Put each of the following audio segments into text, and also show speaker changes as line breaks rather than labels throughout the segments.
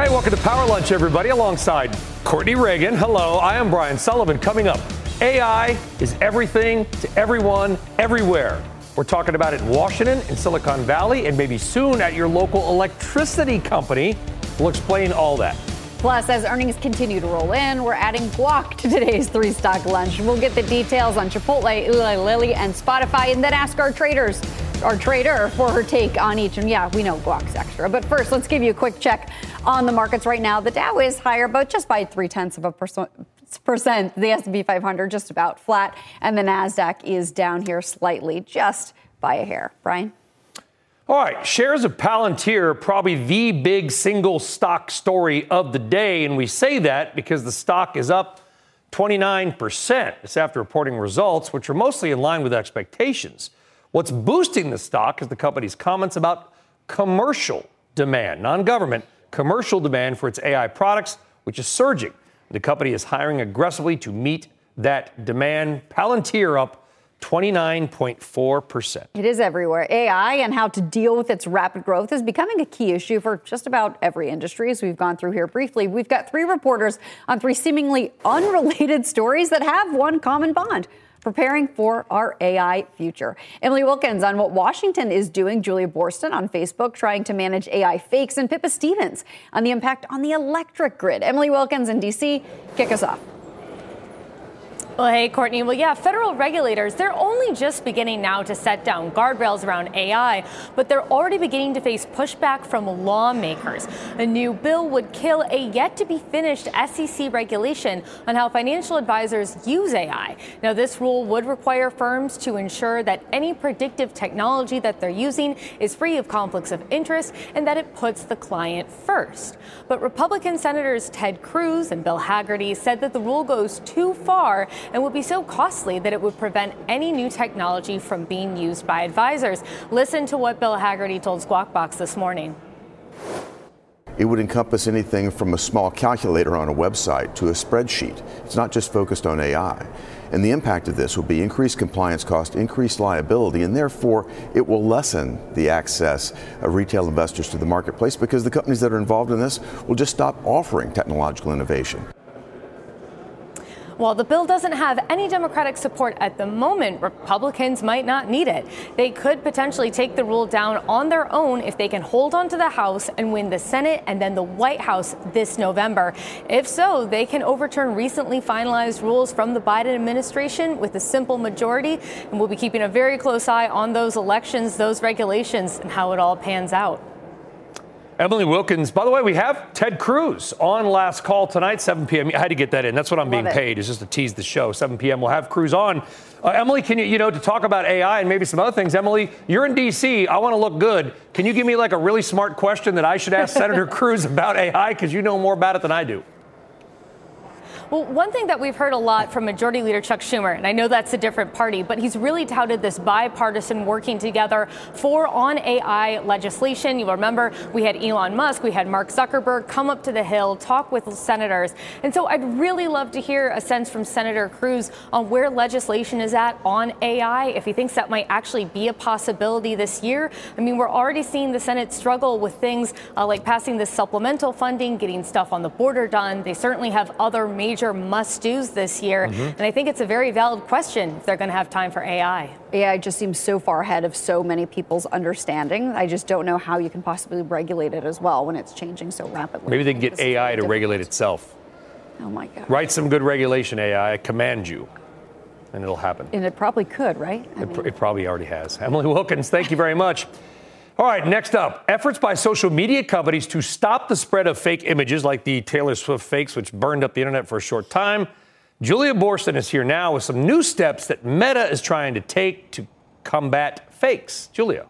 Hey, welcome to Power Lunch, everybody, alongside Courtney Reagan. Hello, I am Brian Sullivan. Coming up, AI is everything to everyone, everywhere. We're talking about it in Washington, in Silicon Valley, and maybe soon at your local electricity company. We'll explain all that.
Plus, as earnings continue to roll in, we're adding guac to today's three stock lunch. We'll get the details on Chipotle, Eli Lilly, and Spotify, and then ask our traders our trader for her take on each. And yeah, we know guac's extra. But first, let's give you a quick check on the markets right now. The Dow is higher, but just by three tenths of a percent. Percent, the S&P 500 just about flat, and the Nasdaq is down here slightly, just by a hair. Brian.
All right, shares of Palantir, probably the big single stock story of the day. And we say that because the stock is up 29%. It's after reporting results, which are mostly in line with expectations. What's boosting the stock is the company's comments about commercial demand, non government, commercial demand for its AI products, which is surging. The company is hiring aggressively to meet that demand. Palantir up 29.4%.
It is everywhere. AI and how to deal with its rapid growth is becoming a key issue for just about every industry, as we've gone through here briefly. We've got three reporters on three seemingly unrelated stories that have one common bond preparing for our AI future. Emily Wilkins on what Washington is doing, Julia Boorstin on Facebook trying to manage AI fakes, and Pippa Stevens on the impact on the electric grid. Emily Wilkins in DC, kick us off.
Well, hey, Courtney. Well, yeah, federal regulators, they're only just beginning now to set down guardrails around AI, but they're already beginning to face pushback from lawmakers. A new bill would kill a yet to be finished SEC regulation on how financial advisors use AI. Now, this rule would require firms to ensure that any predictive technology that they're using is free of conflicts of interest and that it puts the client first. But Republican Senators Ted Cruz and Bill Hagerty said that the rule goes too far and would be so costly that it would prevent any new technology from being used by advisors. Listen to what Bill Hagerty told Squawk Box this morning.
It would encompass anything from a small calculator on a website to a spreadsheet. It's not just focused on AI. And the impact of this will be increased compliance cost, increased liability, and therefore it will lessen the access of retail investors to the marketplace because the companies that are involved in this will just stop offering technological innovation.
While the bill doesn't have any Democratic support at the moment, Republicans might not need it. They could potentially take the rule down on their own if they can hold on to the House and win the Senate and then the White House this November. If so, they can overturn recently finalized rules from the Biden administration with a simple majority. And we'll be keeping a very close eye on those elections, those regulations, and how it all pans out.
Emily Wilkins. By the way, we have Ted Cruz on last call tonight, 7 p.m. I had to get that in. That's what I'm Love being it. paid, is just to tease the show. 7 p.m. We'll have Cruz on. Uh, Emily, can you, you know, to talk about AI and maybe some other things. Emily, you're in D.C. I want to look good. Can you give me like a really smart question that I should ask Senator Cruz about AI? Because you know more about it than I do.
Well, one thing that we've heard a lot from Majority Leader Chuck Schumer, and I know that's a different party, but he's really touted this bipartisan working together for on AI legislation. You'll remember we had Elon Musk, we had Mark Zuckerberg come up to the Hill, talk with senators. And so I'd really love to hear a sense from Senator Cruz on where legislation is at on AI, if he thinks that might actually be a possibility this year. I mean, we're already seeing the Senate struggle with things uh, like passing this supplemental funding, getting stuff on the border done. They certainly have other major major must dos this year. Mm-hmm. And I think it's a very valid question if they're going to have time for AI.
AI just seems so far ahead of so many people's understanding. I just don't know how you can possibly regulate it as well when it's changing so rapidly.
Maybe they can get AI to regulate itself.
Oh my God.
Write some good regulation AI, I command you and it'll happen.
And it probably could, right?
It, mean, it, probably already has. Emily Wilkins, thank you very much. All right, next up efforts by social media companies to stop the spread of fake images like the Taylor Swift fakes, which burned up the internet for a short time. Julia Boorstin is here now with some new steps that Meta is trying to take to combat fakes. Julia.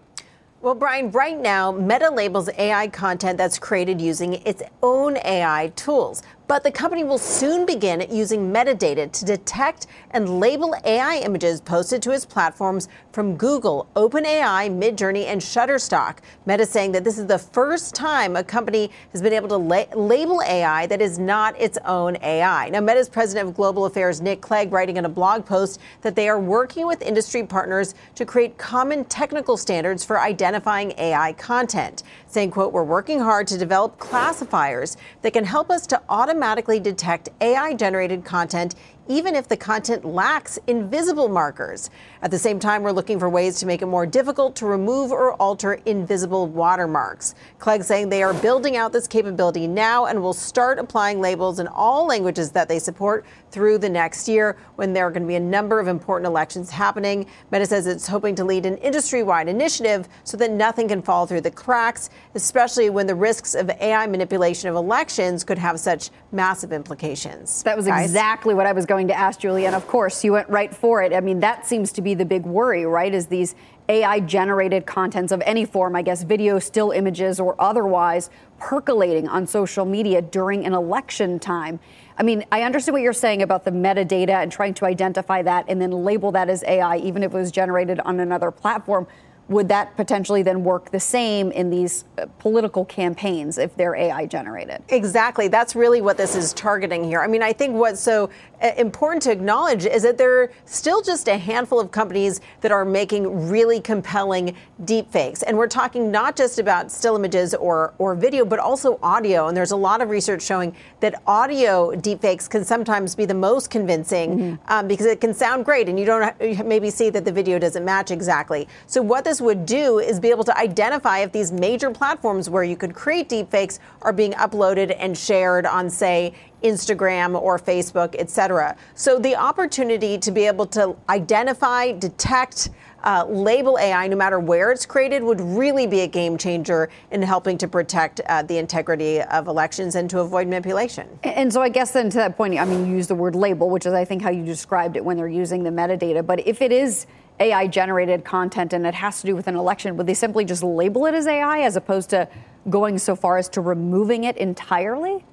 Well, Brian, right now, Meta labels AI content that's created using its own AI tools. But the company will soon begin using metadata to detect and label AI images posted to its platforms from Google, OpenAI, Midjourney, and Shutterstock. Meta saying that this is the first time a company has been able to la- label AI that is not its own AI. Now, Meta's president of global affairs, Nick Clegg, writing in a blog post that they are working with industry partners to create common technical standards for identifying AI content, saying, quote, we're working hard to develop classifiers that can help us to automatically automatically detect AI generated content even if the content lacks invisible markers. At the same time, we're looking for ways to make it more difficult to remove or alter invisible watermarks. Clegg saying they are building out this capability now and will start applying labels in all languages that they support through the next year when there are going to be a number of important elections happening. Meta says it's hoping to lead an industry wide initiative so that nothing can fall through the cracks, especially when the risks of AI manipulation of elections could have such massive implications.
That was Guys? exactly what I was going to ask, Julia. And of course, you went right for it. I mean, that seems to be the big worry, right? Is these AI generated contents of any form, I guess video, still images, or otherwise, percolating on social media during an election time. I mean, I understand what you're saying about the metadata and trying to identify that and then label that as AI, even if it was generated on another platform would that potentially then work the same in these uh, political campaigns if they're AI generated?
Exactly. That's really what this is targeting here. I mean, I think what's so uh, important to acknowledge is that there are still just a handful of companies that are making really compelling deepfakes. And we're talking not just about still images or, or video, but also audio. And there's a lot of research showing that audio deepfakes can sometimes be the most convincing mm-hmm. um, because it can sound great and you don't maybe see that the video doesn't match exactly. So, what this would do is be able to identify if these major platforms where you could create deepfakes are being uploaded and shared on, say, Instagram or Facebook, et cetera. So the opportunity to be able to identify, detect, uh, label AI, no matter where it's created, would really be a game changer in helping to protect uh, the integrity of elections and to avoid manipulation.
And so, I guess then to that point, I mean, you use the word label, which is, I think, how you described it when they're using the metadata. But if it is AI generated content and it has to do with an election, would they simply just label it as AI as opposed to going so far as to removing it entirely?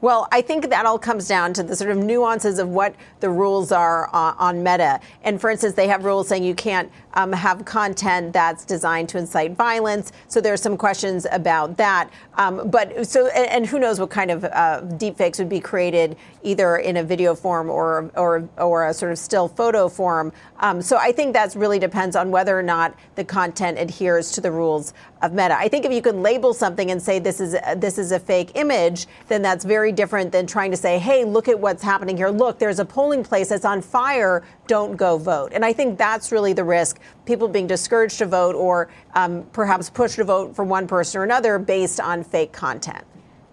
Well, I think that all comes down to the sort of nuances of what the rules are uh, on Meta. And for instance, they have rules saying you can't um, have content that's designed to incite violence. So there are some questions about that. Um, but so, and, and, who knows what kind of uh, deepfakes would be created either in a video form or or or a sort of still photo form. Um, so I think that really depends on whether or not the content adheres to the rules of Meta. I think if you can label something and say this is a, this is a fake image, then that's very different than trying to say, hey, look at what's happening here. Look, there's a polling place that's on fire. Don't go vote. And I think that's really the risk: people being discouraged to vote or um, perhaps pushed to vote for one person or another based on fake content.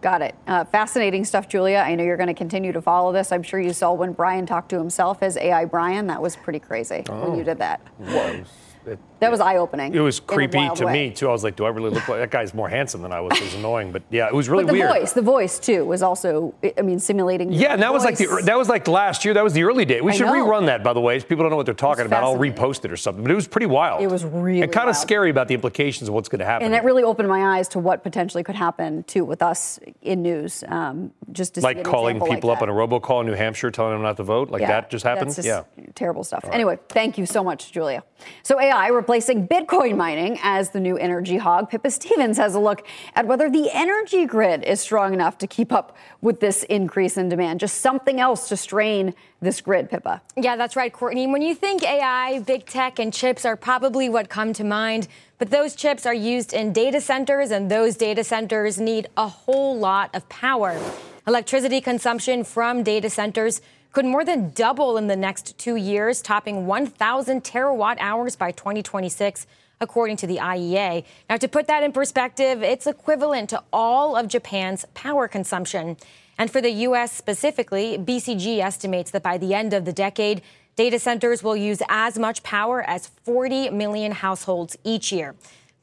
Got it. Uh, fascinating stuff, Julia. I know you're going to continue to follow this. I'm sure you saw when Brian talked to himself as AI Brian. That was pretty crazy oh. when you did that.
Whoa.
It, that was eye opening.
It was creepy to way. me too. I was like, do I really look like that guy's more handsome than I was? It was annoying, but yeah, it was really
but the
weird.
voice, the voice too, was also, I mean, simulating.
Yeah, and that
voice.
was like the that was like last year. That was the early day. We I should know. rerun that, by the way. People don't know what they're talking about. I'll repost it or something. But it was pretty wild.
It was really
and kind of scary about the implications of what's going to happen.
And it really opened my eyes to what potentially could happen too with us in news. Um, just
like calling people
like
up on a robocall in New Hampshire, telling them not to vote, like
yeah,
that just happened.
Just
yeah,
terrible stuff. Right. Anyway, thank you so much, Julia. So AI replacing Bitcoin mining as the new energy hog. Pippa Stevens has a look at whether the energy grid is strong enough to keep up with this increase in demand. Just something else to strain this grid, Pippa.
Yeah, that's right, Courtney. When you think AI, big tech, and chips are probably what come to mind, but those chips are used in data centers, and those data centers need a whole lot of power. Electricity consumption from data centers could more than double in the next two years, topping 1,000 terawatt hours by 2026 according to the IEA. Now, to put that in perspective, it's equivalent to all of Japan's power consumption. And for the U.S. specifically, BCG estimates that by the end of the decade, data centers will use as much power as 40 million households each year.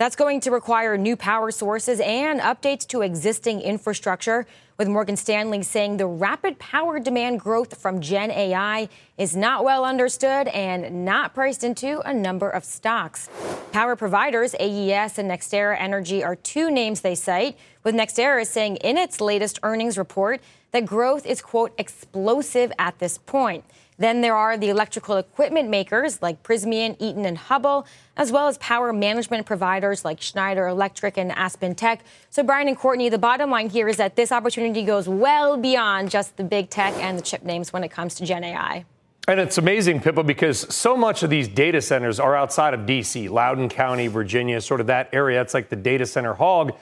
That's going to require new power sources and updates to existing infrastructure with Morgan Stanley saying the rapid power demand growth from Gen AI is not well understood and not priced into a number of stocks. Power providers AES and NextEra Energy are two names they cite, with NextEra saying in its latest earnings report that growth is, quote, explosive at this point. Then there are the electrical equipment makers like Prysmian, Eaton, and Hubbell, as well as power management providers like Schneider Electric and Aspen Tech. So, Brian and Courtney, the bottom line here is that this opportunity goes well beyond just the big tech and the chip names when it comes to Gen AI.
And it's amazing, Pippa, because so much of these data centers are outside of D.C., Loudoun County, Virginia, sort of that area. It's like the data center hog.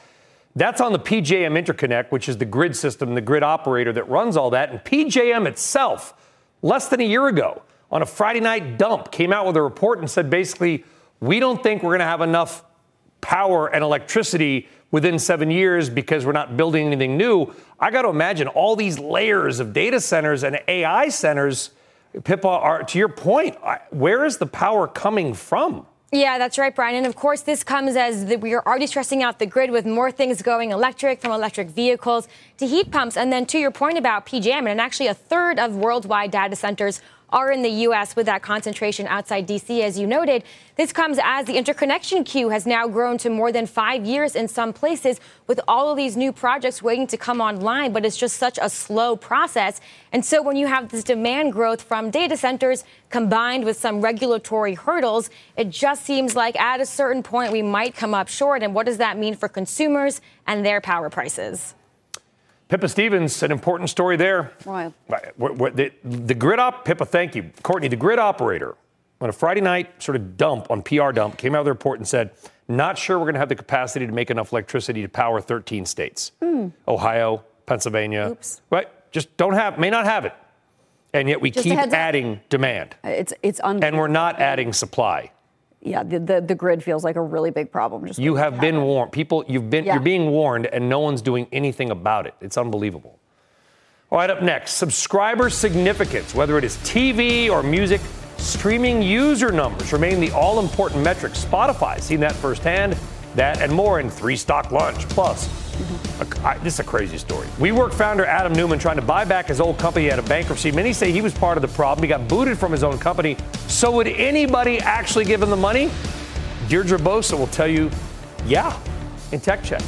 That's on the PJM interconnect, which is the grid system, the grid operator that runs all that. And PJM itself less than a year ago on a Friday night dump came out with a report and said basically, we don't think we're going to have enough power and electricity within seven years because we're not building anything new. I got to imagine all these layers of data centers and AI centers, Pippa, are to your point, where is the power coming from?
Yeah, that's right, Brian. And of course, this comes as the, we are already stressing out the grid with more things going electric, from electric vehicles to heat pumps. And then to your point about PJM, and actually a third of worldwide data centers are in the U.S. with that concentration outside D.C., as you noted. This comes as the interconnection queue has now grown to more than five years in some places, with all of these new projects waiting to come online, but it's just such a slow process. And so when you have this demand growth from data centers combined with some regulatory hurdles, it just seems like at a certain point we might come up short. And what does that mean for consumers and their power prices?
Pippa Stevens, an important story there.
Right.
The, the grid op, Pippa, thank you. Courtney, the grid operator, on a Friday night sort of dump on PR dump, came out with a report and said, not sure we're going to have the capacity to make enough electricity to power 13 states. Mm. Ohio, Pennsylvania.
Oops.
Right? Just don't have, may not have it. And yet we Just keep adding demand.
It's, it's
And we're not adding supply
yeah, the, the, the, grid feels like a really big problem.
Just you have been warned. People, you've been, yeah. you're being warned, and no one's doing anything about it. It's unbelievable. All right, up next, subscriber significance, whether it is TV or music, streaming user numbers remain the all important metric. Spotify, seen that firsthand. That and more in three stock lunch. Plus, mm-hmm. a, I, this is a crazy story. WeWork founder Adam Neumann trying to buy back his old company out of bankruptcy. Many say he was part of the problem. He got booted from his own company. So would anybody actually give him the money? Deirdre Bosa will tell you, yeah, in Tech Check.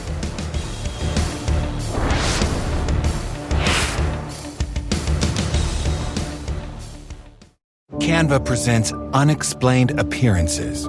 Canva presents unexplained appearances.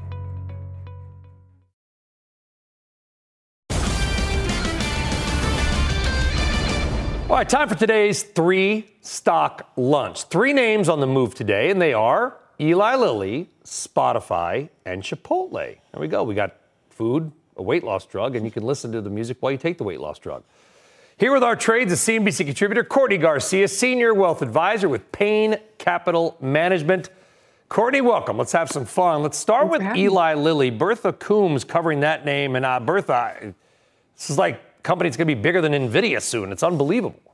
All right, time for today's three stock lunch. Three names on the move today, and they are Eli Lilly, Spotify, and Chipotle. There we go. We got food, a weight loss drug, and you can listen to the music while you take the weight loss drug. Here with our trades, a CNBC contributor, Courtney Garcia, senior wealth advisor with Payne Capital Management. Courtney, welcome. Let's have some fun. Let's start Thanks with Eli Lilly. Bertha Coombs covering that name, and uh, Bertha, this is like company's going to be bigger than Nvidia soon. It's unbelievable.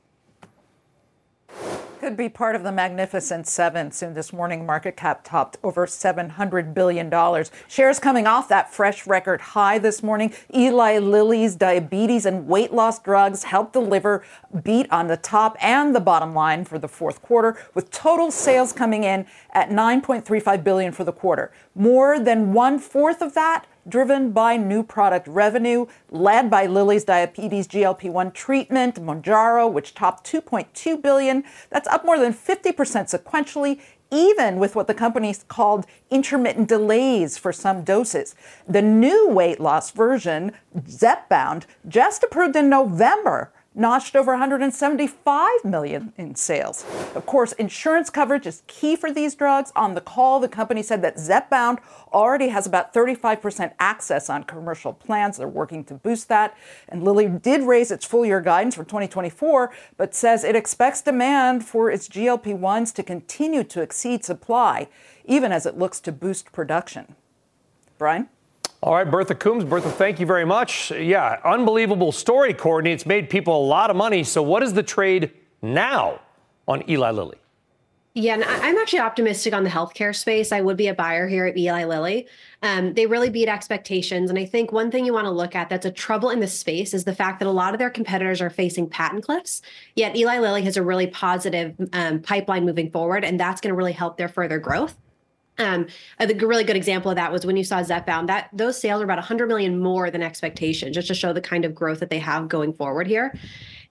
could be part of the Magnificent Seven. Soon this morning, market cap topped over $700 billion. Shares coming off that fresh record high this morning. Eli Lilly's diabetes and weight loss drugs helped deliver beat on the top and the bottom line for the fourth quarter, with total sales coming in at 9.35 billion for the quarter. More than one fourth of that driven by new product revenue, led by Lilly's diabetes GLP-1 treatment, Mounjaro, which topped 2.2 billion. That's up more than 50% sequentially, even with what the company's called intermittent delays for some doses. The new weight loss version, Zepbound, just approved in November notched over 175 million in sales. Of course, insurance coverage is key for these drugs. On the call, the company said that Zepbound already has about 35% access on commercial plans. They're working to boost that. And Lilly did raise its full year guidance for 2024, but says it expects demand for its GLP 1s to continue to exceed supply, even as it looks to boost production. Brian?
All right, Bertha Coombs. Bertha, thank you very much. Yeah, unbelievable story, Courtney. It's made people a lot of money. So, what is the trade now on Eli Lilly?
Yeah, and I'm actually optimistic on the healthcare space. I would be a buyer here at Eli Lilly. Um, they really beat expectations. And I think one thing you want to look at that's a trouble in this space is the fact that a lot of their competitors are facing patent cliffs. Yet Eli Lilly has a really positive um, pipeline moving forward, and that's going to really help their further growth. Um, a really good example of that was when you saw Zepbound. That those sales are about 100 million more than expectation, just to show the kind of growth that they have going forward here.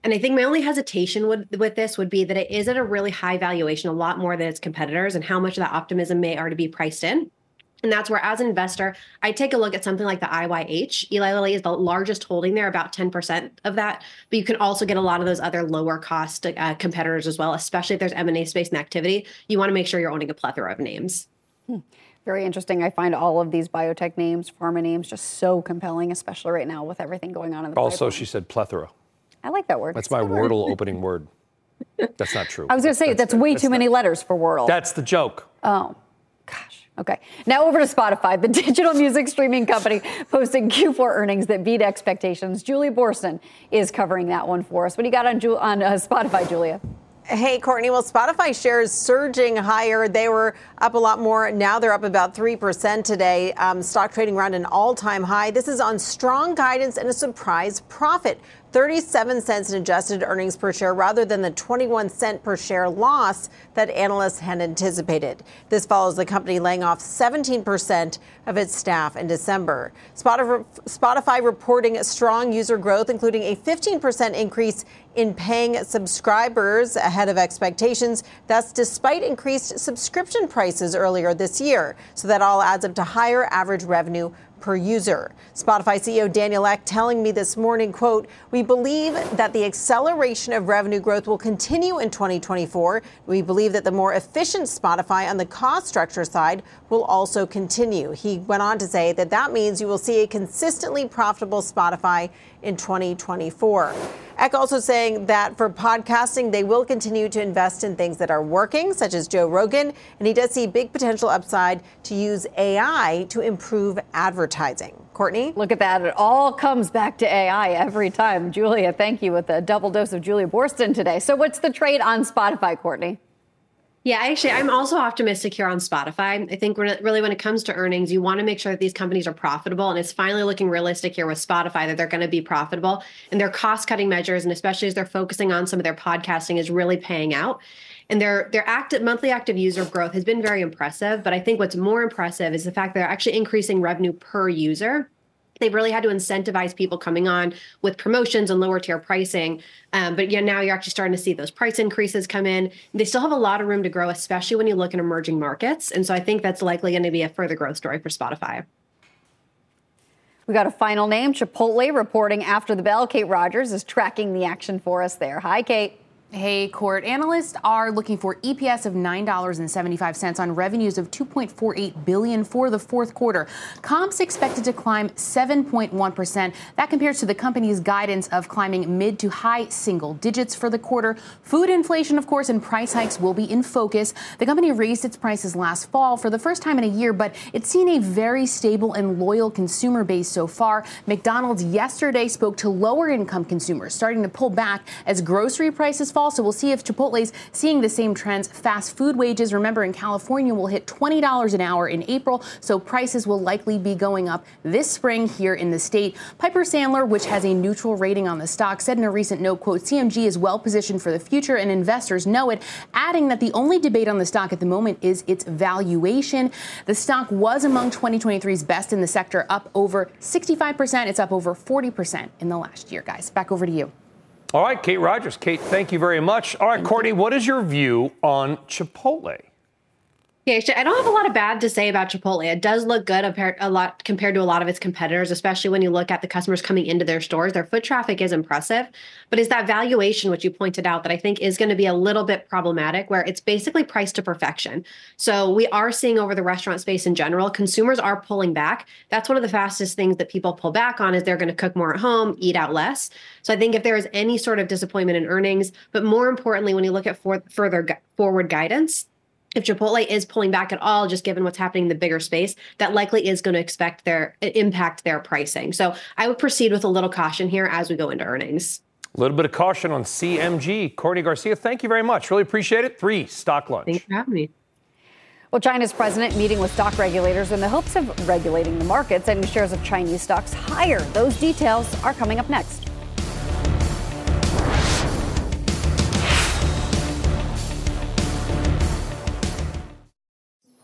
And I think my only hesitation with, with this would be that it is at a really high valuation, a lot more than its competitors, and how much of that optimism may already be priced in. And that's where, as an investor, I take a look at something like the IYH. Eli Lilly is the largest holding there, about 10% of that. But you can also get a lot of those other lower cost uh, competitors as well, especially if there's M&A space and activity. You want to make sure you're owning a plethora of names.
Hmm. Very interesting. I find all of these biotech names, pharma names, just so compelling, especially right now with everything going on in the
Also,
pipeline.
she said plethora.
I like that word.
That's my Wordle opening word. That's not true.
I was going to say that's, that's way that's too many letters for Wordle.
That's the joke.
Oh, gosh. Okay. Now over to Spotify, the digital music streaming company posting Q4 earnings that beat expectations. Julie Boorstin is covering that one for us. What do you got on, on uh, Spotify, Julia?
Hey, Courtney. Well, Spotify shares surging higher. They were up a lot more. Now they're up about 3% today. Um, stock trading around an all time high. This is on strong guidance and a surprise profit. 37 cents in adjusted earnings per share rather than the 21 cent per share loss that analysts had anticipated. This follows the company laying off 17% of its staff in December. Spotify reporting strong user growth, including a 15% increase in paying subscribers ahead of expectations. That's despite increased subscription prices earlier this year. So that all adds up to higher average revenue per user. Spotify CEO Daniel Ek telling me this morning, quote, "We believe that the acceleration of revenue growth will continue in 2024. We believe that the more efficient Spotify on the cost structure side will also continue." He went on to say that that means you will see a consistently profitable Spotify in 2024. Ek also saying that for podcasting, they will continue to invest in things that are working, such as Joe Rogan, and he does see big potential upside to use AI to improve advertising. Courtney?
Look at that. It all comes back to AI every time. Julia, thank you with a double dose of Julia Boorstin today. So, what's the trade on Spotify, Courtney?
Yeah, actually, I'm also optimistic here on Spotify. I think really when it comes to earnings, you want to make sure that these companies are profitable. And it's finally looking realistic here with Spotify that they're going to be profitable. And their cost cutting measures, and especially as they're focusing on some of their podcasting, is really paying out. And their their active monthly active user growth has been very impressive. But I think what's more impressive is the fact that they're actually increasing revenue per user they've really had to incentivize people coming on with promotions and lower tier pricing. Um, but yeah, now you're actually starting to see those price increases come in. They still have a lot of room to grow, especially when you look at emerging markets. And so I think that's likely going to be a further growth story for Spotify.
We got a final name, Chipotle, reporting after the bell. Kate Rogers is tracking the action for us there. Hi, Kate.
Hey, court. Analysts are looking for EPS of $9.75 on revenues of 2.48 billion for the fourth quarter. Comps expected to climb 7.1%. That compares to the company's guidance of climbing mid to high single digits for the quarter. Food inflation, of course, and price hikes will be in focus. The company raised its prices last fall for the first time in a year, but it's seen a very stable and loyal consumer base so far. McDonald's yesterday spoke to lower income consumers starting to pull back as grocery prices fall. So we'll see if Chipotle's seeing the same trends. Fast food wages, remember in California, will hit $20 an hour in April. So prices will likely be going up this spring here in the state. Piper Sandler, which has a neutral rating on the stock, said in a recent note, quote, CMG is well positioned for the future and investors know it, adding that the only debate on the stock at the moment is its valuation. The stock was among 2023's best in the sector, up over 65%. It's up over 40% in the last year, guys. Back over to you.
All right, Kate Rogers. Kate, thank you very much. All right, Courtney, what is your view on Chipotle?
Yeah, I don't have a lot of bad to say about Chipotle. It does look good a lot compared to a lot of its competitors, especially when you look at the customers coming into their stores. Their foot traffic is impressive, but is that valuation, which you pointed out, that I think is going to be a little bit problematic, where it's basically priced to perfection. So we are seeing over the restaurant space in general, consumers are pulling back. That's one of the fastest things that people pull back on is they're going to cook more at home, eat out less. So I think if there is any sort of disappointment in earnings, but more importantly, when you look at for, further forward guidance, if Chipotle is pulling back at all, just given what's happening in the bigger space, that likely is going to expect their impact their pricing. So I would proceed with a little caution here as we go into earnings.
A little bit of caution on CMG. Courtney Garcia, thank you very much. Really appreciate it. Three stock lunch.
Thanks for having me.
Well, China's president meeting with stock regulators in the hopes of regulating the markets sending shares of Chinese stocks higher. Those details are coming up next.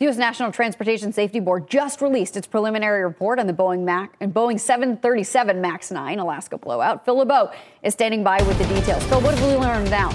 The U.S. National Transportation Safety Board just released its preliminary report on the Boeing Mac and Boeing 737 MAX 9 Alaska blowout. Phil LeBeau is standing by with the details. Phil, what have we learned now?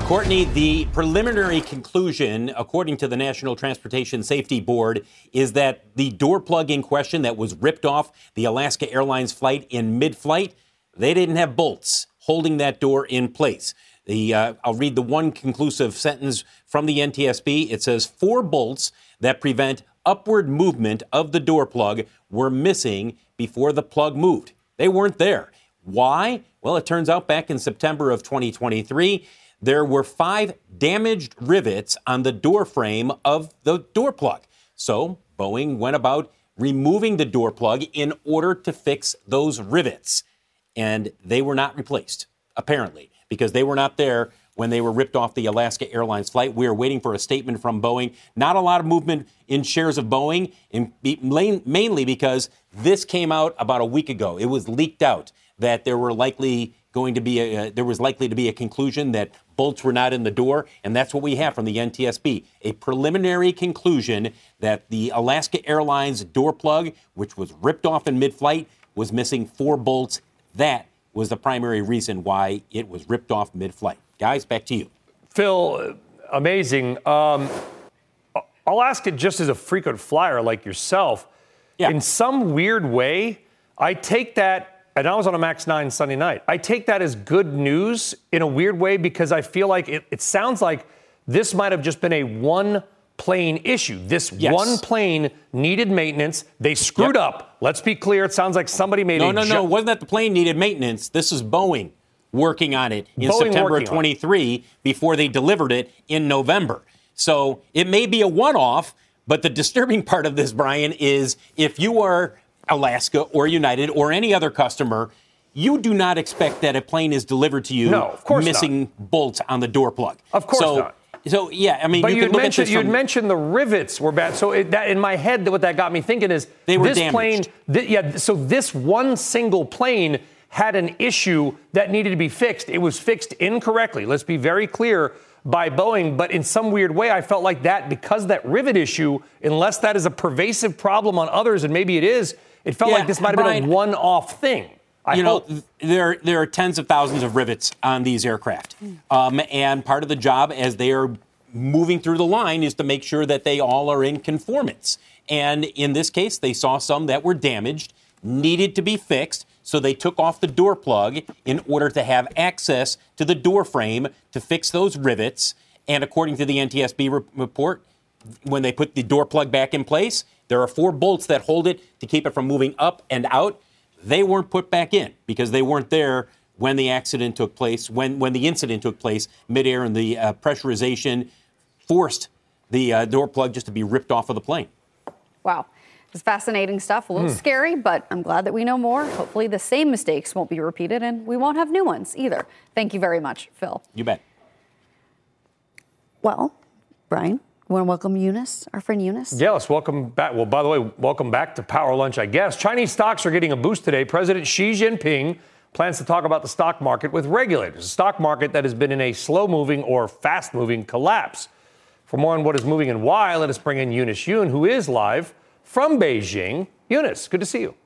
Courtney, the preliminary conclusion, according to the National Transportation Safety Board, is that the door plug in question that was ripped off the Alaska Airlines flight in mid flight, they didn't have bolts holding that door in place. The, uh, I'll read the one conclusive sentence from the NTSB. It says four bolts that prevent upward movement of the door plug were missing before the plug moved. They weren't there. Why? Well, it turns out back in September of 2023, there were five damaged rivets on the door frame of the door plug. So Boeing went about removing the door plug in order to fix those rivets. And they were not replaced, apparently, because they were not there when they were ripped off the Alaska Airlines flight. We are waiting for a statement from Boeing. Not a lot of movement in shares of Boeing, in, mainly because this came out about a week ago. It was leaked out that there were likely going to be a, uh, there was likely to be a conclusion that bolts were not in the door, and that's what we have from the NTSB. A preliminary conclusion that the Alaska Airlines door plug, which was ripped off in mid-flight, was missing four bolts. That was the primary reason why it was ripped off mid-flight. Guys, back to you.
Phil, amazing. Um, I'll ask it just as a frequent flyer like yourself. Yeah. In some weird way, I take that, and I was on a Max 9 Sunday night. I take that as good news in a weird way because I feel like it, it sounds like this might have just been a one plane issue. This yes. one plane needed maintenance. They screwed yep. up. Let's be clear. It sounds like somebody made
no,
a
no, no, no. Wasn't that the plane needed maintenance? This is Boeing working on it in Boeing September of 23 before they delivered it in November. So it may be a one off, but the disturbing part of this, Brian, is if you are Alaska or United or any other customer, you do not expect that a plane is delivered to you
no, of course
missing
not.
bolts on the door plug.
Of course
so,
not.
So yeah, I mean,
but
you,
had mentioned
you
had mentioned the rivets were bad. So it, that, in my head, what that got me thinking is
they were
this
damaged.
plane. Th- yeah, so this one single plane had an issue that needed to be fixed. It was fixed incorrectly. Let's be very clear by Boeing, but in some weird way, I felt like that because that rivet issue, unless that is a pervasive problem on others, and maybe it is, it felt
yeah,
like this might have
Brian,
been a one-off thing. I
you
hope.
know, there there are tens of thousands of rivets on these aircraft, um, and part of the job as they are moving through the line is to make sure that they all are in conformance. And in this case, they saw some that were damaged needed to be fixed. So they took off the door plug in order to have access to the door frame to fix those rivets. And according to the NTSB re- report, when they put the door plug back in place, there are four bolts that hold it to keep it from moving up and out. They weren't put back in because they weren't there when the accident took place, when, when the incident took place midair, and the uh, pressurization forced the uh, door plug just to be ripped off of the plane.
Wow. It's fascinating stuff, a little
Hmm.
scary, but I'm glad that we know more. Hopefully, the same mistakes won't be repeated and we won't have new ones either. Thank you very much, Phil.
You bet.
Well, Brian, you want to welcome Eunice, our friend Eunice?
Yeah, welcome back. Well, by the way, welcome back to Power Lunch, I guess. Chinese stocks are getting a boost today. President Xi Jinping plans to talk about the stock market with regulators, a stock market that has been in a slow moving or fast moving collapse. For more on what is moving and why, let us bring in Eunice Yoon, who is live from Beijing. Eunice, good to see you.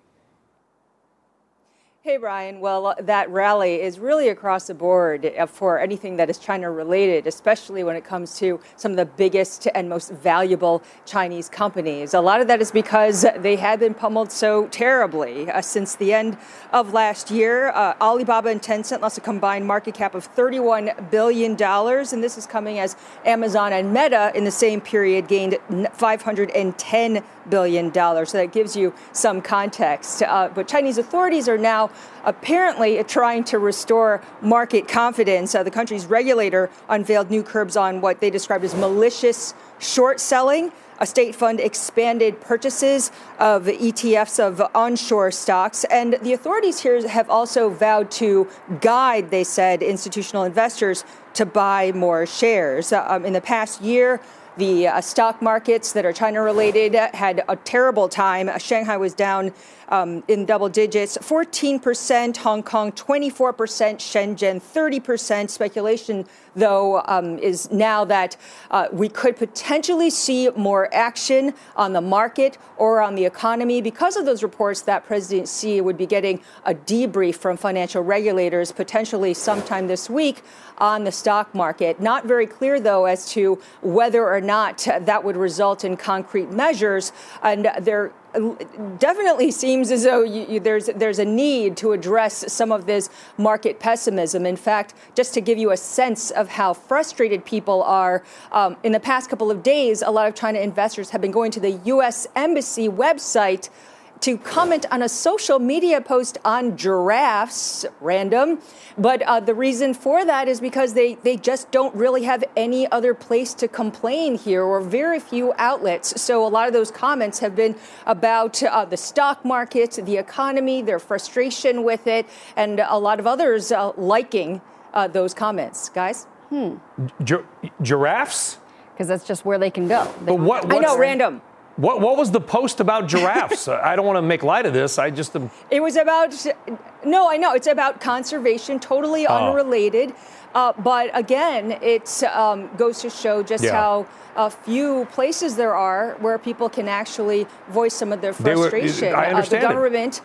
Hey, Brian. Well, uh, that rally is really across the board uh, for anything that is China related, especially when it comes to some of the biggest and most valuable Chinese companies. A lot of that is because they had been pummeled so terribly uh, since the end of last year. Uh, Alibaba and Tencent lost a combined market cap of $31 billion, and this is coming as Amazon and Meta in the same period gained $510 billion. So that gives you some context. Uh, but Chinese authorities are now apparently trying to restore market confidence. Uh, the country's regulator unveiled new curbs on what they described as malicious short selling. A state fund expanded purchases of ETFs of onshore stocks. And the authorities here have also vowed to guide, they said, institutional investors to buy more shares. Uh, um, in the past year, the uh, stock markets that are China related had a terrible time. Uh, Shanghai was down um, in double digits 14%, Hong Kong 24%, Shenzhen 30%. Speculation, though, um, is now that uh, we could potentially see more action on the market or on the economy because of those reports that President Xi would be getting a debrief from financial regulators potentially sometime this week on the stock market. Not very clear, though, as to whether or not that would result in concrete measures. And there definitely seems as though you, you, there's there's a need to address some of this market pessimism. In fact, just to give you a sense of how frustrated people are, um, in the past couple of days, a lot of China investors have been going to the U.S. Embassy website to comment on a social media post on giraffes, random. But uh, the reason for that is because they, they just don't really have any other place to complain here or very few outlets. So a lot of those comments have been about uh, the stock market, the economy, their frustration with it, and a lot of others uh, liking uh, those comments. Guys?
Hmm.
Gi- giraffes?
Because that's just where they can go. They
But what?
I know,
what's-
random.
What, what was the post about giraffes? I don't want to make light of this. I just am.
It was about, no, I know, it's about conservation, totally
Oh.
unrelated. Uh, but again, it um, goes to show just
Yeah.
how uh, few places there are where people can actually voice some of their
They were-
frustration.
I understand
Uh,
it.
the government,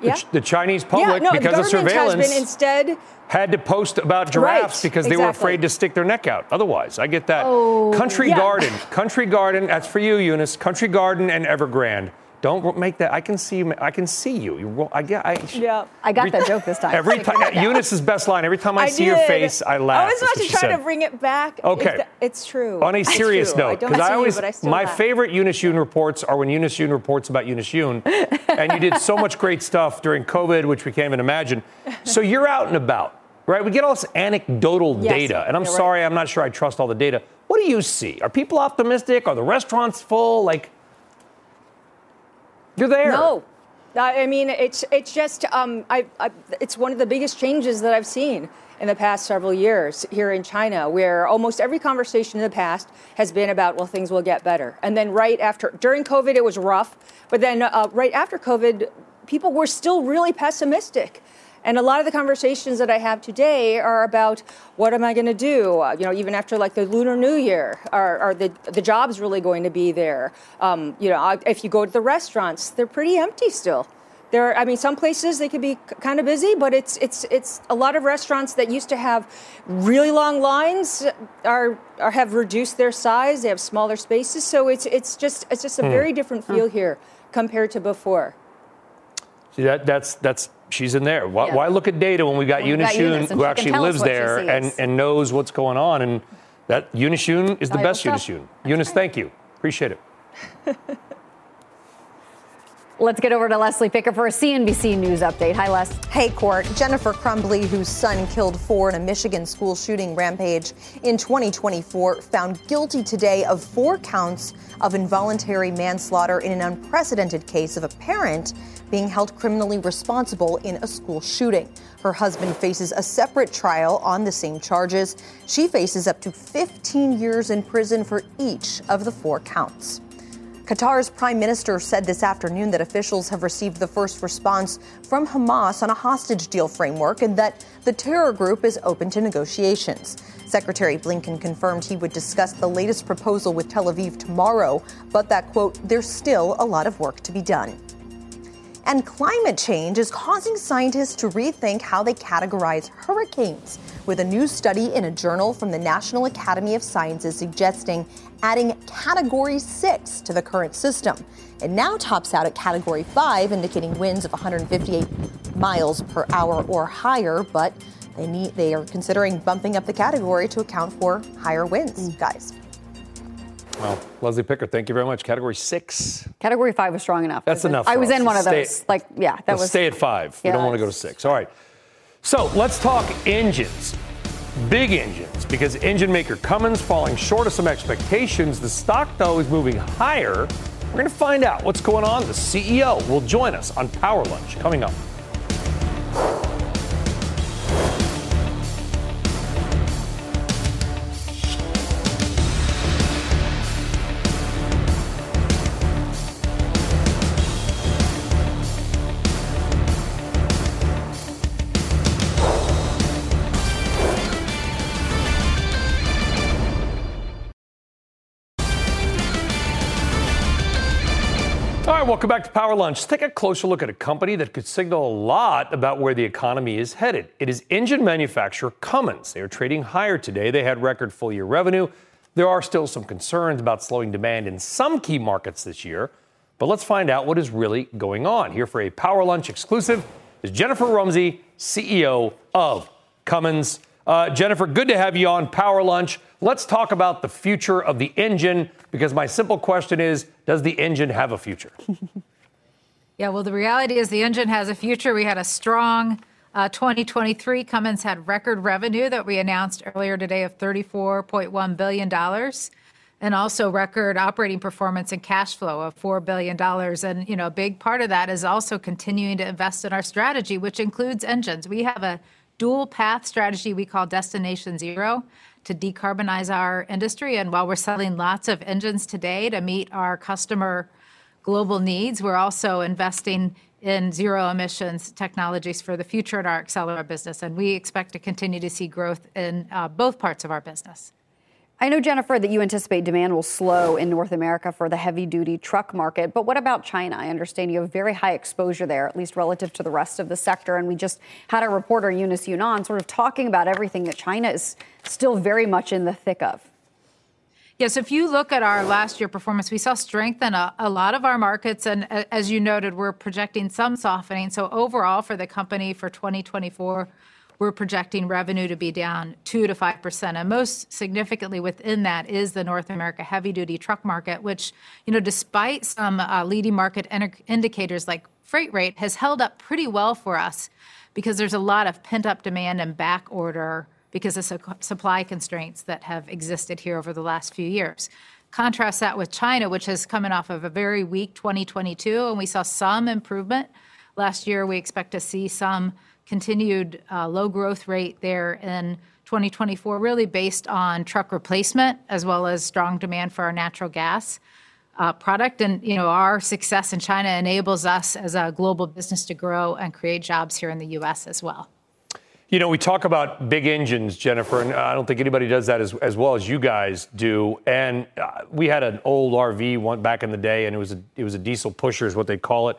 yeah.
The, the Chinese public,
yeah, no,
because
the
of surveillance,
instead
had to post about giraffes
Right,
because they were afraid to stick their neck out. Otherwise, I get that.
Oh,
Country
yeah.
Garden, Country Garden. That's for you, Eunice. Country Garden and Evergrande. Don't make that. I can see. You. I can see you. you I get. I,
Yeah.
I got that joke this time.
Every time. Eunice's best line. Every time I,
I
see your face, I laugh.
I was about to try
said.
to bring it back.
Okay.
It's, it's true.
On a serious note, because I
you,
always
but I
my
laugh.
favorite Eunice Yoon reports are when Eunice Yoon reports about Eunice Yoon, and you did so much great stuff during COVID, which we can't even imagine. So you're out and about, right? We get all this anecdotal
Yes,
data, and I'm
you're right.
sorry, I'm not sure I trust all the data. What do you see? Are people optimistic? Are the restaurants full? Like you're there.
No. I mean, it's it's just um, I, I, it's one of the biggest changes that I've seen in the past several years here in China, where almost every conversation in the past has been about, well, things will get better, and then right after during COVID, it was rough, but then uh, right after COVID, people were still really pessimistic. And a lot of the conversations that I have today are about what am I going to do? Uh, you know, even after like the Lunar New Year, are, are the the jobs really going to be there? Um, you know, if you go to the restaurants, they're pretty empty still. There, I mean, some places they could be kind of busy, but it's it's it's a lot of restaurants that used to have really long lines are, are have reduced their size. They have smaller spaces, so it's it's just it's just a
Hmm.
very different feel here compared to before.
See, that, that's that's she's in there. Why,
Yeah.
why look at data when we got
When we
Eunice
got Eunice,
Yoon, who actually lives there and, and knows what's going on? And that Yoon is the best Eunice
stuff.
Yoon. Eunice, thank you. Appreciate it.
Let's get over to Leslie Picker for a CNBC News update. Hi, Les.
Hey, court. Jennifer Crumbley, whose son killed four in a Michigan school shooting rampage in 2024, found guilty today of four counts of involuntary manslaughter in an unprecedented case of a parent being held criminally responsible in a school shooting. Her husband faces a separate trial on the same charges. She faces up to 15 years in prison for each of the four counts. Qatar's prime minister said this afternoon that officials have received the first response from Hamas on a hostage deal framework and that the terror group is open to negotiations. Secretary Blinken confirmed he would discuss the latest proposal with Tel Aviv tomorrow, but that, quote, there's still a lot of work to be done. And climate change is causing scientists to rethink how they categorize hurricanes, with a new study in a journal from the National Academy of Sciences suggesting adding Category 6 to the current system. It now tops out at Category 5, indicating winds of 158 miles per hour or higher, but they, need, they are considering bumping up the category to account for higher winds, mm. guys.
Well, Leslie Picker, thank you very much. Category six.
Category five was strong enough.
That's enough.
I was
us.
in one of
Stay-
those. Like, yeah, that was.
stay at five. We don't want to go to six. All right. So let's talk engines. Big engines, because engine maker Cummins falling short of some expectations. The stock, though, is moving higher. We're going to find out what's going on. The CEO will join us on Power Lunch coming up. Welcome back to Power Lunch. Let's take a closer look at a company that could signal a lot about where the economy is headed. It is engine manufacturer Cummins. They are trading higher today. They had record full year revenue. There are still some concerns about slowing demand in some key markets this year. But let's find out what is really going on. Here for a Power Lunch exclusive is Jennifer Rumsey, CEO of Cummins. Uh, Jennifer, good to have you on Power Lunch. Let's talk about the future of the engine because my simple question is Does the engine have a future?
Yeah, well, the reality is the engine has a future. We had a strong uh, 2023. Cummins had record revenue that we announced earlier today of $34.1 billion and also record operating performance and cash flow of $4 billion. And, you know, a big part of that is also continuing to invest in our strategy, which includes engines. We have a dual path strategy we call Destination Zero to decarbonize our industry. And while we're selling lots of engines today to meet our customer global needs, we're also investing in zero emissions technologies for the future in our Accelera business. And we expect to continue to see growth in uh, both parts of our business.
I know, Jennifer, that you anticipate demand will slow in North America for the heavy duty truck market. But what about China? I understand you have very high exposure there, at least relative to the rest of the sector. And we just had a reporter, Eunice Yunan, sort of talking about everything that China is still very much in the thick of.
Yes, if you look at our last year performance, we saw strength in a, a lot of our markets. And as you noted, we're projecting some softening. So overall for the company for 2024, we're projecting revenue to be down 2 to 5%. And most significantly within that is the North America heavy duty truck market, which, you know, despite some uh, leading market in- indicators like freight rate, has held up pretty well for us because there's a lot of pent up demand and back order because of su- supply constraints that have existed here over the last few years. Contrast that with China, which is coming off of a very weak 2022, and we saw some improvement. Last year, we expect to see some continued uh, low growth rate there in 2024, really based on truck replacement as well as strong demand for our natural gas uh, product. And you know, our success in China enables us as a global business to grow and create jobs here in the U.S. as well.
You know, we talk about big engines, Jennifer, and I don't think anybody does that as, as well as you guys do. And uh, we had an old RV one back in the day, and it was a, it was a diesel pusher, is what they call it.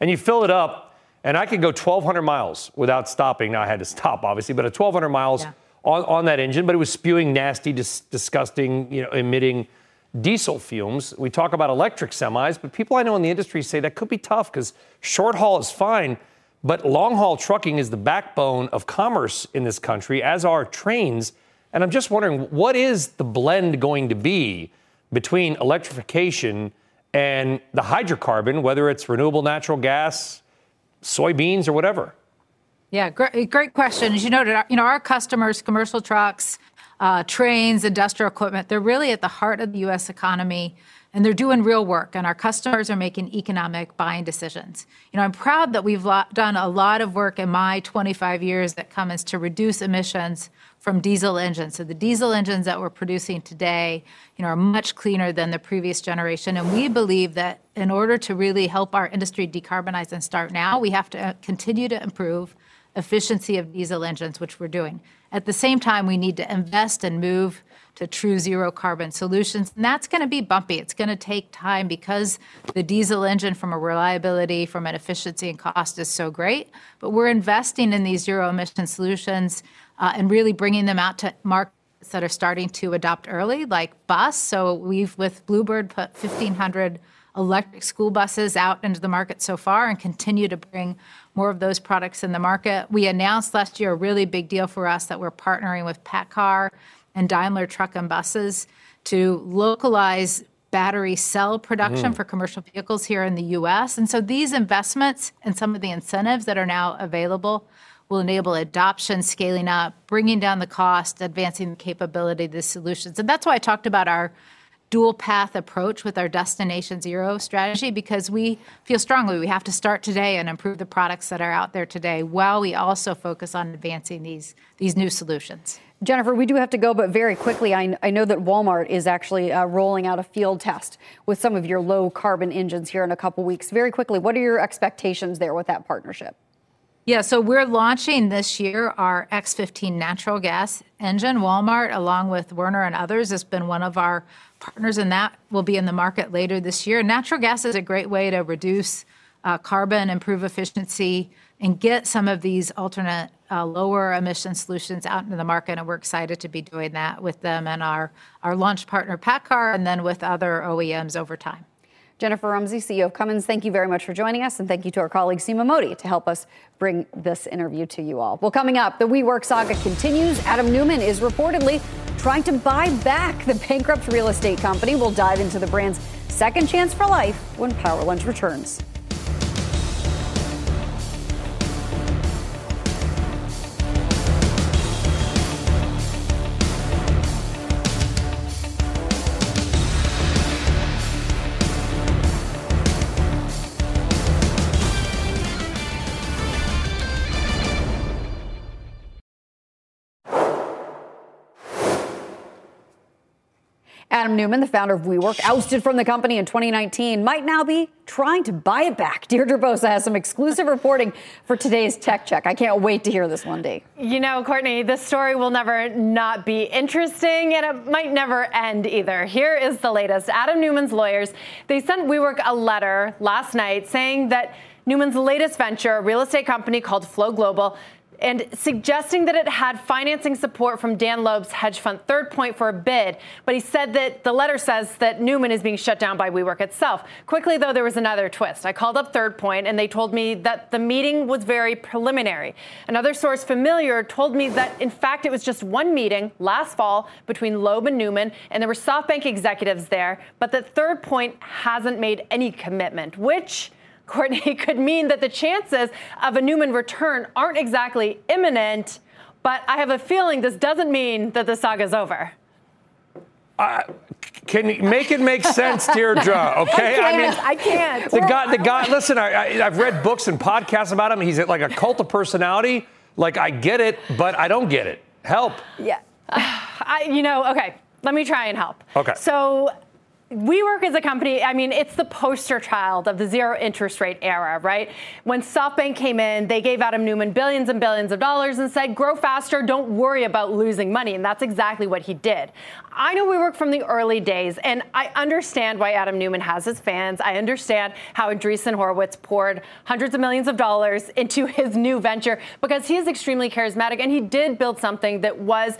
And you fill it up, and I could go 1,200 miles without stopping. Now I had to stop, obviously, but at 1,200 miles on, on that engine, but it was spewing nasty, dis- disgusting, you know, emitting diesel fumes. We talk about electric semis, but people I know in the industry say that could be tough because short haul is fine, but long haul trucking is the backbone of commerce in this country, as are trains. And I'm just wondering, what is the blend going to be between electrification and the hydrocarbon, whether it's renewable natural gas, soybeans, or whatever?
Yeah, great, great question. As you noted, you know, our customers, commercial trucks, uh, trains, industrial equipment, they're really at the heart of the U.S. economy and they're doing real work and our customers are making economic buying decisions. You know, I'm proud that we've done a lot of work in my 25 years at Cummins to reduce emissions from diesel engines. So the diesel engines that we're producing today, you know, are much cleaner than the previous generation and we believe that in order to really help our industry decarbonize and start now, we have to uh, continue to improve efficiency of diesel engines, which we're doing. At the same time, we need to invest and move to true zero carbon solutions. And that's going to be bumpy. It's going to take time because the diesel engine, from a reliability, from an efficiency and cost, is so great. But we're investing in these zero emission solutions uh, and really bringing them out to markets that are starting to adopt early, like bus. So we've, with Bluebird, put 1,500 electric school buses out into the market so far and continue to bring more of those products in the market. We announced last year a really big deal for us that we're partnering with PACCAR and Daimler Truck and Buses to localize battery cell production mm. for commercial vehicles here in the US. And so these investments and some of the incentives that are now available will enable adoption, scaling up, bringing down the cost, advancing the capability of the solutions. And that's why I talked about our dual path approach with our destination zero strategy because we feel strongly we have to start today and improve the products that are out there today while we also focus on advancing these these new solutions.
Jennifer, we do have to go, but very quickly, I, I know that Walmart is actually uh, rolling out a field test with some of your low carbon engines here in a couple weeks. Very quickly, what are your expectations there with that partnership?
Yeah, so we're launching this year our X15 natural gas engine. Walmart, along with Werner and others, has been one of our partners, and that will be in the market later this year. Natural gas is a great way to reduce uh, carbon, improve efficiency, and get some of these alternate uh, lower emission solutions out into the market. And we're excited to be doing that with them and our, our launch partner, PACCAR, and then with other OEMs over time.
Jennifer Rumsey, CEO of Cummins, thank you very much for joining us, and thank you to our colleague Seema Modi to help us bring this interview to you all. Well, coming up, the WeWork saga continues. Adam Neumann is reportedly trying to buy back the bankrupt real estate company. We'll dive into the brand's second chance for life when Power Lunch returns. Adam Neumann, the founder of WeWork, ousted from the company in 2019, might now be trying to buy it back. Deirdre Bosa has some exclusive reporting for today's Tech Check. I can't wait to hear this one day.
You know, Courtney, this story will never not be interesting, and it might never end either. Here is the latest. Adam Neumann's lawyers, they sent WeWork a letter last night saying that Neumann's latest venture, a real estate company called Flow Global, and suggesting that it had financing support from Dan Loeb's hedge fund Third Point for a bid. But he said that the letter says that Neumann is being shut down by WeWork itself. Quickly, though, there was another twist. I called up Third Point, and they told me that the meeting was very preliminary. Another source familiar told me that, in fact, it was just one meeting last fall between Loeb and Neumann, and there were SoftBank executives there, but that Third Point hasn't made any commitment, which Courtney, could mean that the chances of a Neumann return aren't exactly imminent, but I have a feeling this doesn't mean that the saga's over.
Uh, can you make it make sense, Deirdre? Okay,
I, I mean, I can't.
The guy, the guy. Listen, I, have read books and podcasts about him. He's like a cult of personality. Like I get it, but I don't get it. Help.
Yeah. I, you know, okay. Let me try and help.
Okay.
So WeWork is a company, I mean, it's the poster child of the zero interest rate era, right? When SoftBank came in, they gave Adam Neumann billions and billions of dollars and said, grow faster, don't worry about losing money. And that's exactly what he did. I know WeWork from the early days, and I understand why Adam Neumann has his fans. I understand how Andreessen Horowitz poured hundreds of millions of dollars into his new venture because he is extremely charismatic and he did build something that was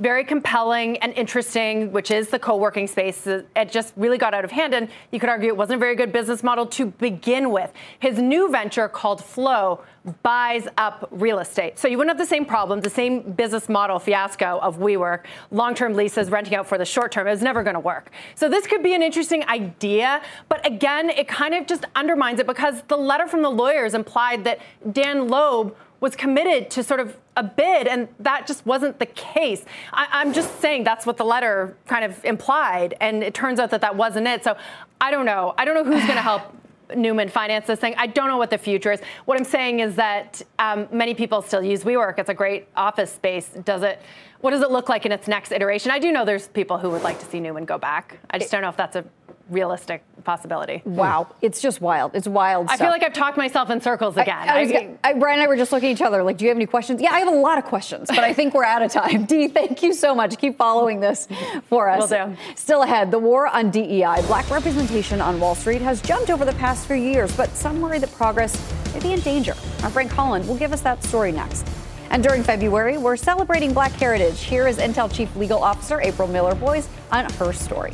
very compelling and interesting, which is the co working space. It just really got out of hand. And you could argue it wasn't a very good business model to begin with. His new venture called Flow buys up real estate. So you wouldn't have the same problem, the same business model fiasco of WeWork, long term leases, renting out for the short term. It was never going to work. So this could be an interesting idea. But again, it kind of just undermines it because the letter from the lawyers implied that Dan Loeb was committed to sort of a bid, and that just wasn't the case. I, am just saying that's what the letter kind of implied, and it turns out that that wasn't it. So I don't know. I don't know who's going to help Neumann finance this thing. I don't know what the future is. What I'm saying is that um, many people still use WeWork. It's a great office space. Does it? What does it look like in its next iteration? I do know there's people who would like to see Neumann go back. I just don't know if that's a realistic possibility. Hmm.
Wow, it's just wild. It's wild.
I feel like I've talked myself in circles again.
I, I was, I, Brian and I were just looking at each other like, do you have any questions? Yeah, I have a lot of questions, but I think we're out of time. Dee, thank you so much. Keep following this for us.
Will do.
Still ahead, the war on DEI. Black representation on Wall Street has jumped over the past few years, but some worry that progress may be in danger. Our Frank Holland will give us that story next. And during February, we're celebrating Black Heritage. Here is Intel Chief Legal Officer April Miller Boyce on her story.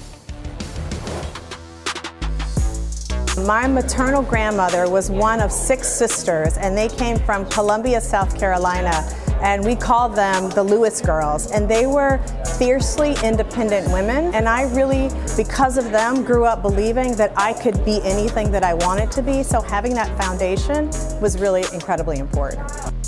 My maternal grandmother was one of six sisters, and they came from Columbia, South Carolina. And we called them the Lewis girls. And they were fiercely independent women. And I really, because of them, grew up believing that I could be anything that I wanted to be. So having that foundation was really incredibly important.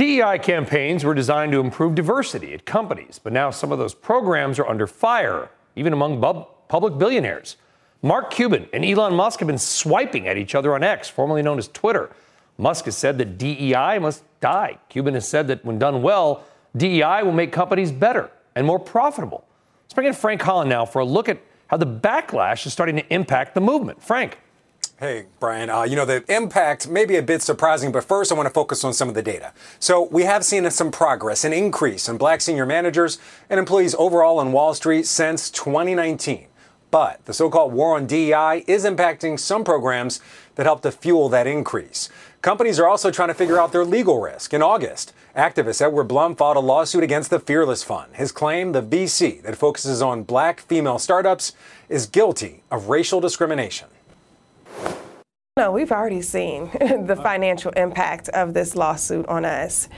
DEI campaigns were designed to improve diversity at companies, but now some of those programs are under fire, even among bub- public billionaires. Mark Cuban and Elon Musk have been swiping at each other on X, formerly known as Twitter. Musk has said that DEI must die. Cuban has said that when done well, DEI will make companies better and more profitable. Let's bring in Frank Holland now for a look at how the backlash is starting to impact the movement. Frank.
Hey, Brian. Uh, you know, the impact may be a bit surprising, but first I want to focus on some of the data. So we have seen some progress, an increase in black senior managers and employees overall on Wall Street since 2019. But the so-called war on DEI is impacting some programs that help to fuel that increase. Companies are also trying to figure out their legal risk. In August, activist Edward Blum filed a lawsuit against the Fearless Fund. His claim, the VC that focuses on black female startups, is guilty of racial discrimination.
No, we've already seen the uh. financial impact of this lawsuit on us.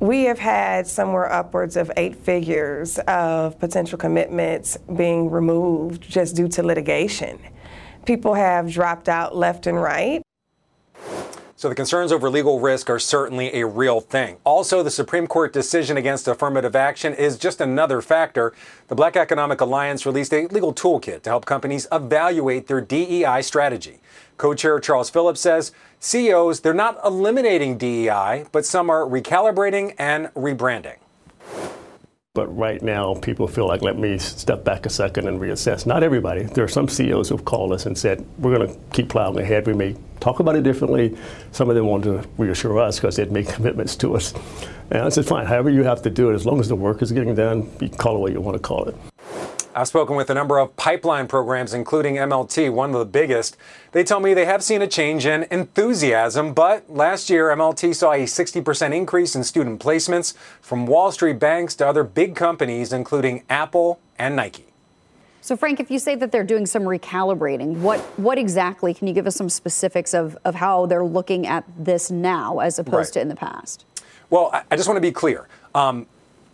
We have had somewhere upwards of eight figures of potential commitments being removed just due to litigation. People have dropped out left and right.
So the concerns over legal risk are certainly a real thing. Also, the Supreme Court decision against affirmative action is just another factor. The Black Economic Alliance released a legal toolkit to help companies evaluate their DEI strategy. Co-chair Charles Phillips says CEOs, they're not eliminating DEI, but some are recalibrating and rebranding.
But right now, people feel like, let me step back a second and reassess. Not everybody. There are some CEOs who've called us and said, we're going to keep plowing ahead. We may talk about it differently. Some of them want to reassure us because they'd made commitments to us. And I said, fine, however you have to do it, as long as the work is getting done, you call it what you want to call it.
I've spoken with a number of pipeline programs, including MLT, one of the biggest. They tell me they have seen a change in enthusiasm, but last year MLT saw a 60% increase in student placements from Wall Street banks to other big companies, including Apple and Nike.
So, Frank, if you say that they're doing some recalibrating, what, what exactly, can you give us some specifics of, of how they're looking at this now as opposed right. to in the past?
Well, I just want to be clear. Um,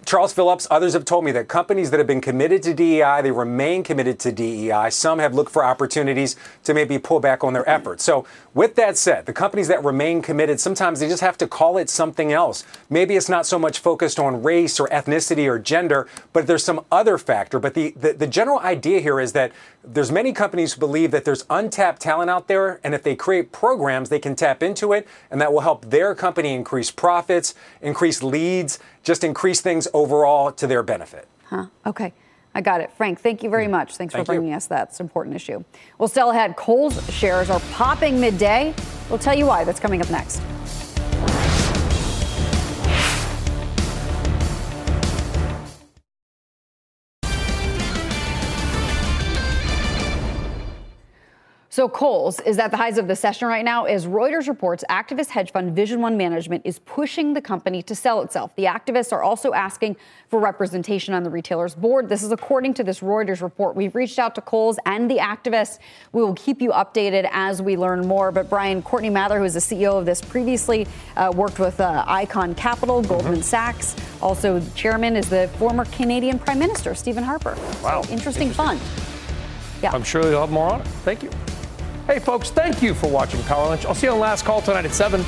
Charles Phillips, others have told me that companies that have been committed to DEI, they remain committed to DEI. Some have looked for opportunities to maybe pull back on their efforts. So, with that said, the companies that remain committed, sometimes they just have to call it something else. Maybe it's not so much focused on race or ethnicity or gender, but there's some other factor. But the, the, the general idea here is that there's many companies who believe that there's untapped talent out there, and if they create programs, they can tap into it, and that will help their company increase profits, increase leads, just increase things overall to their benefit.
Huh. Okay. I got it. Frank, thank you very mm. much. Thanks thank for bringing you. us that. It's an important issue. Well, still ahead, Kohl's shares are popping midday. We'll tell you why. That's coming up next. So Kohl's is at the highs of the session right now as Reuters reports activist hedge fund Vision One Management is pushing the company to sell itself. The activists are also asking for representation on the retailer's board. This is according to this Reuters report. We've reached out to Kohl's and the activists. We will keep you updated as we learn more. But Brian Courtney Mather, who is the CEO of this previously, uh, worked with uh, Icahn Capital, Goldman mm-hmm. Sachs. Also, the chairman is the former Canadian Prime Minister, Stephen Harper.
Wow.
So interesting, interesting fund.
Yeah. I'm sure they'll have more on it. Thank you. Hey, folks, thank you for watching Power Lunch. I'll see you on Last Call tonight at 7.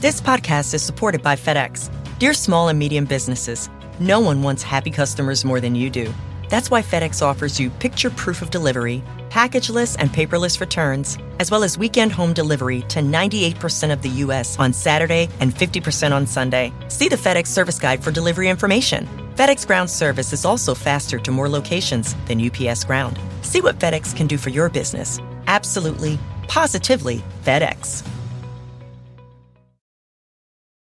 This podcast is supported by FedEx. Dear small and medium businesses, no one wants happy customers more than you do. That's why FedEx offers you picture proof of delivery, packageless and paperless returns, as well as weekend home delivery to 98% of the U.S. on Saturday and 50% on Sunday. See the FedEx service guide for delivery information. FedEx Ground service is also faster to more locations than UPS Ground. See what FedEx can do for your business absolutely, positively FedEx.